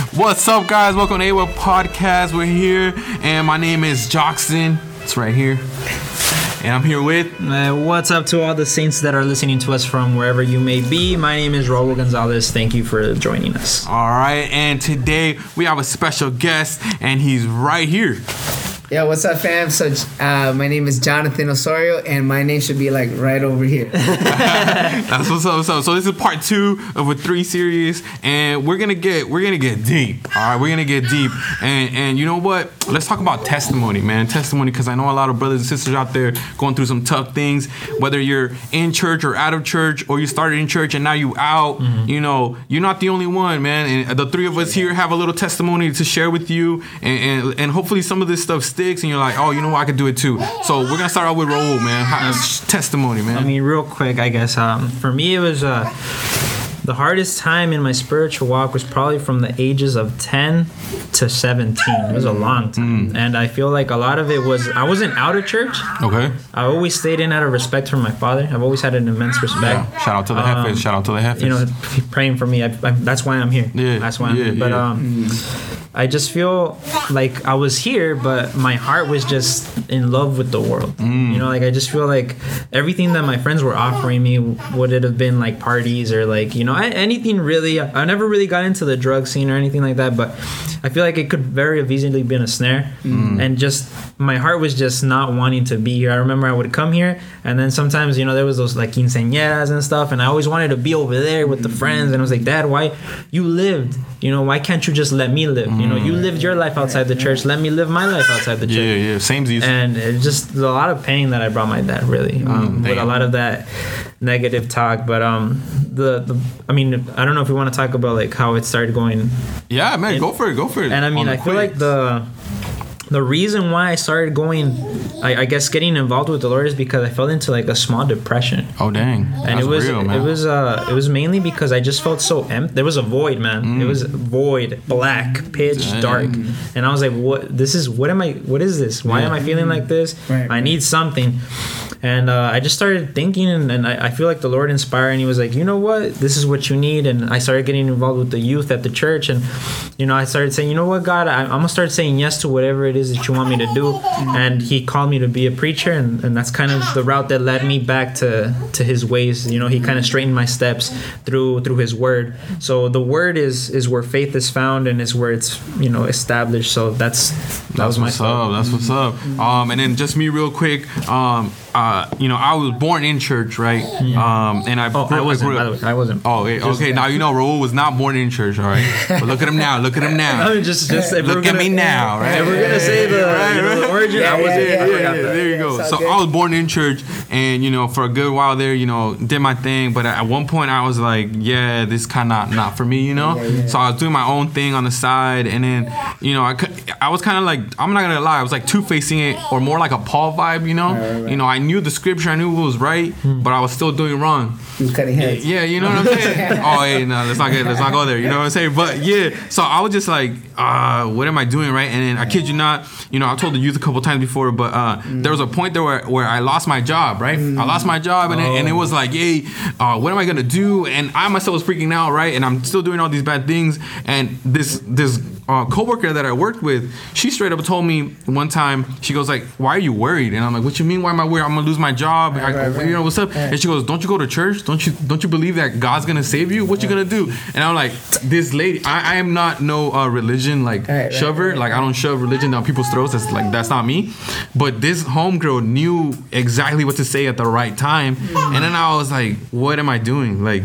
What's up, guys? Welcome to AWA Podcast. We're here, and my name is Joxon. It's right here. And I'm here with. Uh, what's up to all the saints that are listening to us from wherever you may be? My name is Raul Gonzalez. Thank you for joining us. All right, and today we have a special guest, and he's right here. Yo, what's up, fam? So, uh, my name is Jonathan Osorio, and my name should be like right over here. That's what's up. What's up. So this is part two of a three series, and we're gonna get we're gonna get deep. All right, we're gonna get deep, and and you know what? Let's talk about testimony, man. Testimony, because I know a lot of brothers and sisters out there going through some tough things. Whether you're in church or out of church, or you started in church and now you out. You know, you're not the only one, man. And the three of us here have a little testimony to share with you, and and, and hopefully some of this stuff sticks, and you're like, oh, you know what? I could do it too. So we're gonna start out with Raul, man. How, testimony, man. I mean, real quick, I guess. Um, for me, it was uh, the hardest time in my spiritual walk was probably from the ages of 10 to 17. It was a long time. And I feel like a lot of it was, I wasn't out of church. okay. I always stayed in out of respect for my father. I've always had an immense respect. Shout out to the Um, Heifers. Shout out to the Heifers. you know, praying for me. I, I, that's why I'm here. Yeah, that's why I'm yeah, here. But yeah. um, I just feel like I was here, but my heart was just in love with the world. Mm. You know, like I just feel like everything that my friends were offering me would it have been like parties or like you know anything really. I never really got into the drug scene or anything like that, but I feel like it could very have easily been a snare, Mm. and just my heart was just not wanting to be here. I remember I would come here, and then sometimes you know there was those like quinceañeras and stuff, and I always wanted to be over there with the friends, and I was like, Dad, why you lived? You know, why can't you just let me live? You know, you lived your life outside the church. Let me live my life outside the church yeah, yeah. Same as you. and it just a lot of pain that I brought my dad really um, with a lot of that negative talk. But um, the, the I mean I don't know if we want to talk about like how it started going. yeah, man. Go for it. Go for it. And I mean I feel like the the reason why I started going, I, I guess getting involved with the Lord is because I fell into like a small depression Oh dang. and That's it was real, man. it was uh it was mainly because I just felt so empty. There was a void, man. It was void, black, pitch Mm. Dang. dark, and I was like, "What? This is what am I? What is this? Why am I feeling like this? Right, I right. need something." And uh, I just started thinking, and, and I, I feel like the Lord inspired, and He was like, "You know what? This is what you need." And I started getting involved with the youth at the church, and you know, I started saying, "You know what, God? I, I'm gonna start saying yes to whatever it is that you want me to do." And He called me to be a preacher, and, and that's kind of the route that led me back to to His ways. You know, He kind of straightened my steps through through His Word. So the Word is is where faith is found, and is where it's you know established. So that's that That's was my what's up. That's what's up. Um, and then just me real quick. Um, uh, you know, I was born in church, right? Um, and I Oh, I wasn't. grew By the way, I wasn't. Oh, wait, okay. Now you know Raul was not born in church, all right. But look at him now. Look at him now. I mean, just just if we're Look at gonna, me now, right? If we're gonna say the, you know, the origin, Yeah, I was yeah, I yeah, forgot yeah, that. there you go. It's So good. I was born in church, and you know, for a good while there, you know, did my thing. But at one point, I was like, yeah, this kind of not for me, you know. Yeah, yeah. So I was doing my own thing on the side, and then, you know, I I was kind of like, I'm not gonna lie, I was like two facing it, or more like a Paul vibe, you know. Right, right. You know, I knew the scripture, I knew what was right, but I was still doing wrong. He was cutting heads. Yeah, you know what I'm saying? oh, hey, no, let's not get, let's not go there. You know what I'm saying? But yeah, so I was just like, uh, what am I doing, right? And then I kid you not, you know, I told the youth a couple times before, but uh, there was a point there where, where I lost my job, right? I lost my job, and, it, and it was like, hey, uh, what am I gonna do? And I myself was freaking out, right? And I'm still doing all these bad things. And this this uh, coworker that I worked with, she straight up told me one time, she goes like, why are you worried? And I'm like, what you mean? Why am I worried? I'm gonna lose my job. I- right, right. You know what's up? And she goes, don't you go to church? Don't you don't you believe that God's gonna save you? What you gonna do? And I'm like, this lady, I, I am not no uh, religion like Right, right, shover. right. Like I don't shove religion down people's throats. That's like that's not me. But this homegirl knew exactly what to say at the right time. Mm. And then I was like, what am I doing? Like.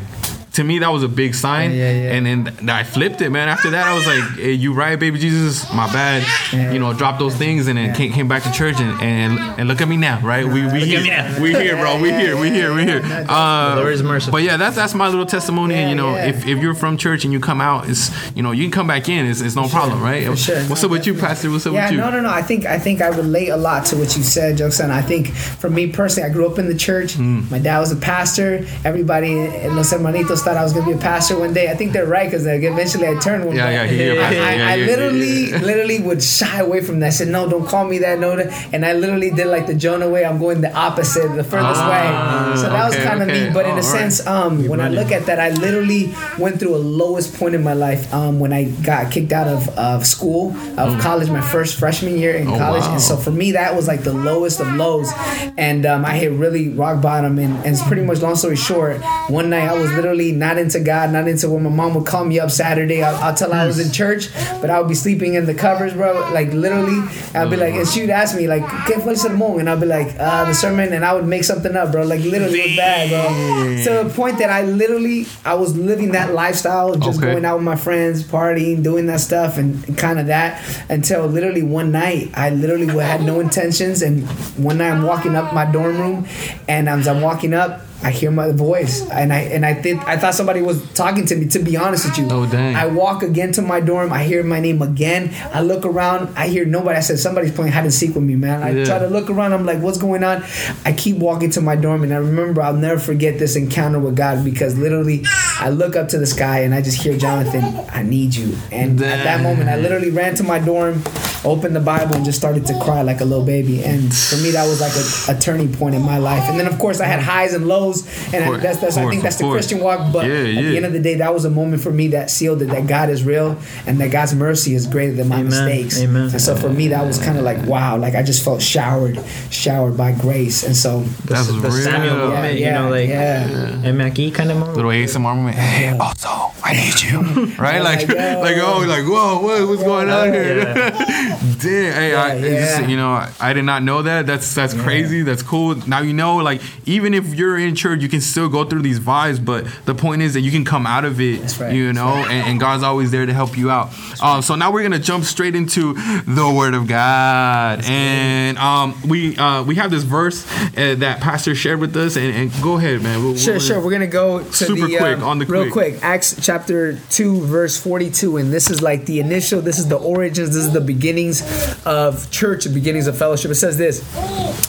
To me, that was a big sign, Yeah, yeah, yeah. and then I flipped it, man. After that, I was like, hey, "You right, baby Jesus? My bad." Yeah. You know, drop those things, and then came, came back to church, and, and and look at me now, right? We we here, we here, bro. We here, we here, we here. Uh, Lord is merciful. But yeah, that's that's my little testimony. and you know, Yeah, yeah. if, if you're from church and you come out, it's you know you can come back in. It's, it's no problem, right? For sure. What's up with you, Pastor? What's up Yeah, with you? no, no, no. I think I think I relate a lot to what you said, Jokes. I think for me personally, I grew up in the church. Mm. My dad was a pastor. Everybody in Los Hermanitos thought I was gonna be a pastor one day. I think they're right because eventually I turned one. Yeah, but yeah, he- I, yeah, I, yeah, I literally, yeah. literally would shy away from that. I said, no, don't call me that, no. that." And I literally did like the Jonah way. I'm going the opposite, the furthest Ah, way. So that was kind of okay. me. But in Oh, a alright. sense, um, when I look at that, I literally went through a lowest point in my life um, when I got kicked out of, of school, of college, my first freshman year in Mm. Oh, college. wow. And so for me, that was like the lowest of lows. And um, I hit really rock bottom. And, and it's pretty much, long story short, one night I was literally not into God, not into when my mom would call me up Saturday. I'll, I'll tell her I was in church, but I would be sleeping in the covers, bro. Like literally, I'd be like, and she would ask me, like, ¿qué fue el sermón? And I'd be like, uh, the sermon. And I would make something up, bro. Like literally, it was bad, bro. To the point that I literally, I was living that lifestyle, just Okay. going out with my friends, partying, doing that stuff, and, and kind of that until literally one night, I literally had no intentions. And one night, I'm walking up my dorm room, and as I'm walking up, I hear my voice, and I and I think I thought somebody was talking to me. To be honest with you, Oh, dang. I walk again to my dorm. I hear my name again. I look around. I hear nobody. I said somebody's playing hide and seek with me, man. I Yeah. try to look around. I'm like, what's going on? I keep walking to my dorm, and I remember I'll never forget this encounter with God because literally, I look up to the sky and I just hear Jonathan, I need you. And at that moment, I literally ran to my dorm, opened the Bible, and just started to cry like a little baby. And for me, that was like a, a turning point in my life. And then, of course, I had highs and lows, and Of course, that's that's of I think that's the course. Christian walk. But Yeah, at the end of the day, that was a moment for me that sealed it that God is real and that God's mercy is greater than my Amen. mistakes. Amen. And so for me, that was kind of like wow, like I just felt showered, showered by grace. And so That's the real. Samuel Yeah, moment, yeah, you know, like yeah. and Mackie kind of moment. little ASMR moment. Hey, also, I need you. Right? Like, Like, like, oh, like, whoa, what, what's going on here? Yeah. Damn. Hey, I, Yeah, it's just, you know, I did not know that. That's that's crazy. That's cool. Now you know, like, even if you're in church, you can still go through these vibes. But the point is that you can come out of it. That's right. You know, and, and God's always there to help you out. Um, so now we're gonna jump straight into the Word of God, and um, we uh, we have this verse uh, that Pastor shared with us, and, and go ahead, man. Sure, sure. We're gonna go to Super the quick, um, on the real quick. quick. Acts chapter two, verse forty-two, and this is like the initial. This is the origins. This is the beginnings of church, the beginnings of fellowship. It says this.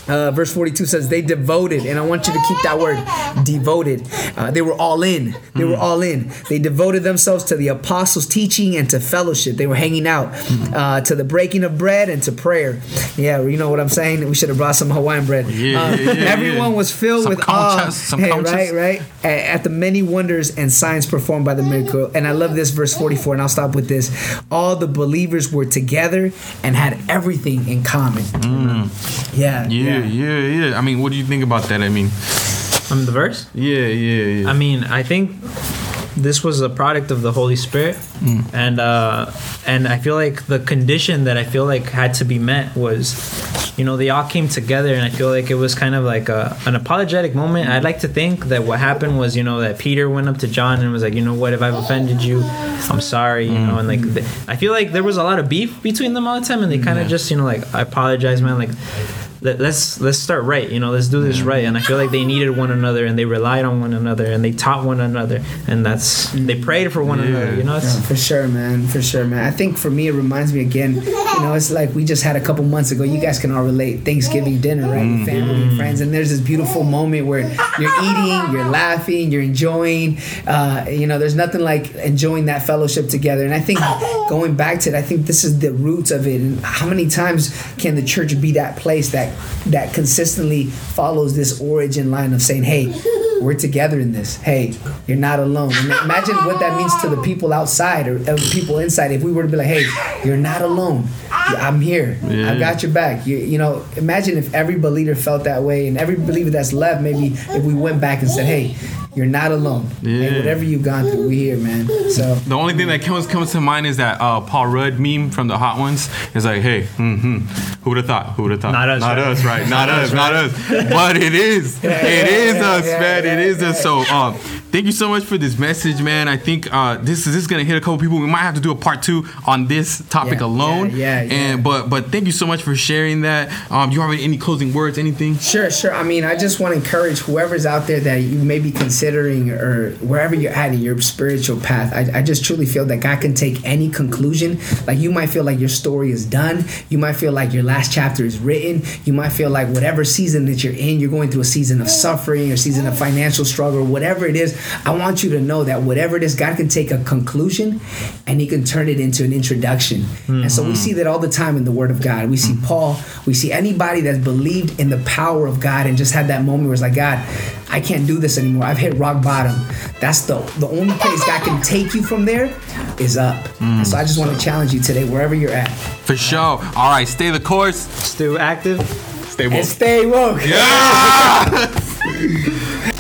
Uh, verse forty-two says they devoted, and I want you to keep that word, devoted. Uh, they were all in. They Mm. were all in. They devoted themselves to the apostles' teaching and to fellowship. They were hanging out uh, to the breaking of bread and to prayer. Yeah, you know what I'm saying. We should have brought some Hawaiian bread. Yeah, Uh, yeah, yeah, everyone was filled Some with awe. some Hey, right, right. A- At the many wonders and signs performed by the miracle. And I love this verse 44, and I'll stop with this. All the believers were together and had everything in common. Yeah, Mm. Yeah, yeah, yeah. I mean, what do you think about that? I mean, Um, the verse. yeah, yeah, yeah. I mean, I think this was a product of the Holy Spirit, and uh, and I feel like the condition that I feel like had to be met was, you know, they all came together, and I feel like it was kind of like a, an apologetic moment. I'd like to think that what happened was, you know, that Peter went up to John and was like, you know what, if I've offended you, I'm sorry, you know, and like th- I feel like there was a lot of beef between them all the time, and they kind of just, you know, like I apologize, man, like let, let's let's start right you know let's do this right and i feel like they needed one another and they relied on one another and they taught one another and that's they prayed for one another you know it's Yeah, for sure, man. For sure, man. I think for me, it reminds me again. You know, it's like we just had a couple months ago. You guys can all relate. Thanksgiving dinner, right? With family and friends, and there's this beautiful moment where you're eating, you're laughing, you're enjoying. Uh, you know, there's nothing like enjoying that fellowship together. And I think going back to it, I think this is the roots of it. And how many times can the church be that place that that consistently follows this origin line of saying, "Hey." we're together in this. Hey, you're not alone. And imagine what that means to the people outside or people inside. If we were to be like, hey, you're not alone. I'm here. Yeah. I got your back. You, you know, imagine if every believer felt that way and every believer that's left, maybe if we went back and said, hey, you're not alone. Yeah. Hey, whatever you've gone through, we're here, man. So the only thing that comes comes to mind is that uh, Paul Rudd meme from the Hot Ones. It's like, hey, hmm who would have thought? Who would have thought? Not us, Not right? us, right? Not us, not us. But it is. It is yeah, us, yeah, man. It yeah, us. So, um, thank you so much for this message, man. I think uh, this is this is gonna hit a couple people. We might have to do a part two on this topic Yeah, alone. yeah, yeah, yeah. And but but thank you so much for sharing that. Um, you have any closing words? Anything? Sure, sure. I mean, I just want to encourage whoever's out there that you may be considering or wherever you're at in your spiritual path. I, I just truly feel that God can take any conclusion. Like you might feel like your story is done. You might feel like your last chapter is written. You might feel like whatever season that you're in, you're going through a season of suffering or season of financial struggle, whatever it is. I want you to know that whatever it is, God can take a conclusion and He can turn it into an introduction. And so we mm-hmm. see that all the time in the Word of God. We see mm-hmm. Paul, we see anybody that's believed in the power of God and just had that moment where it's like, God, I can't do this anymore. I've hit rock bottom. That's the the only place God can take you from there is up. And so I just want to challenge you today, wherever you're at, For sure. All right, stay the course. Stay active. Stay woke. and stay woke. Yeah.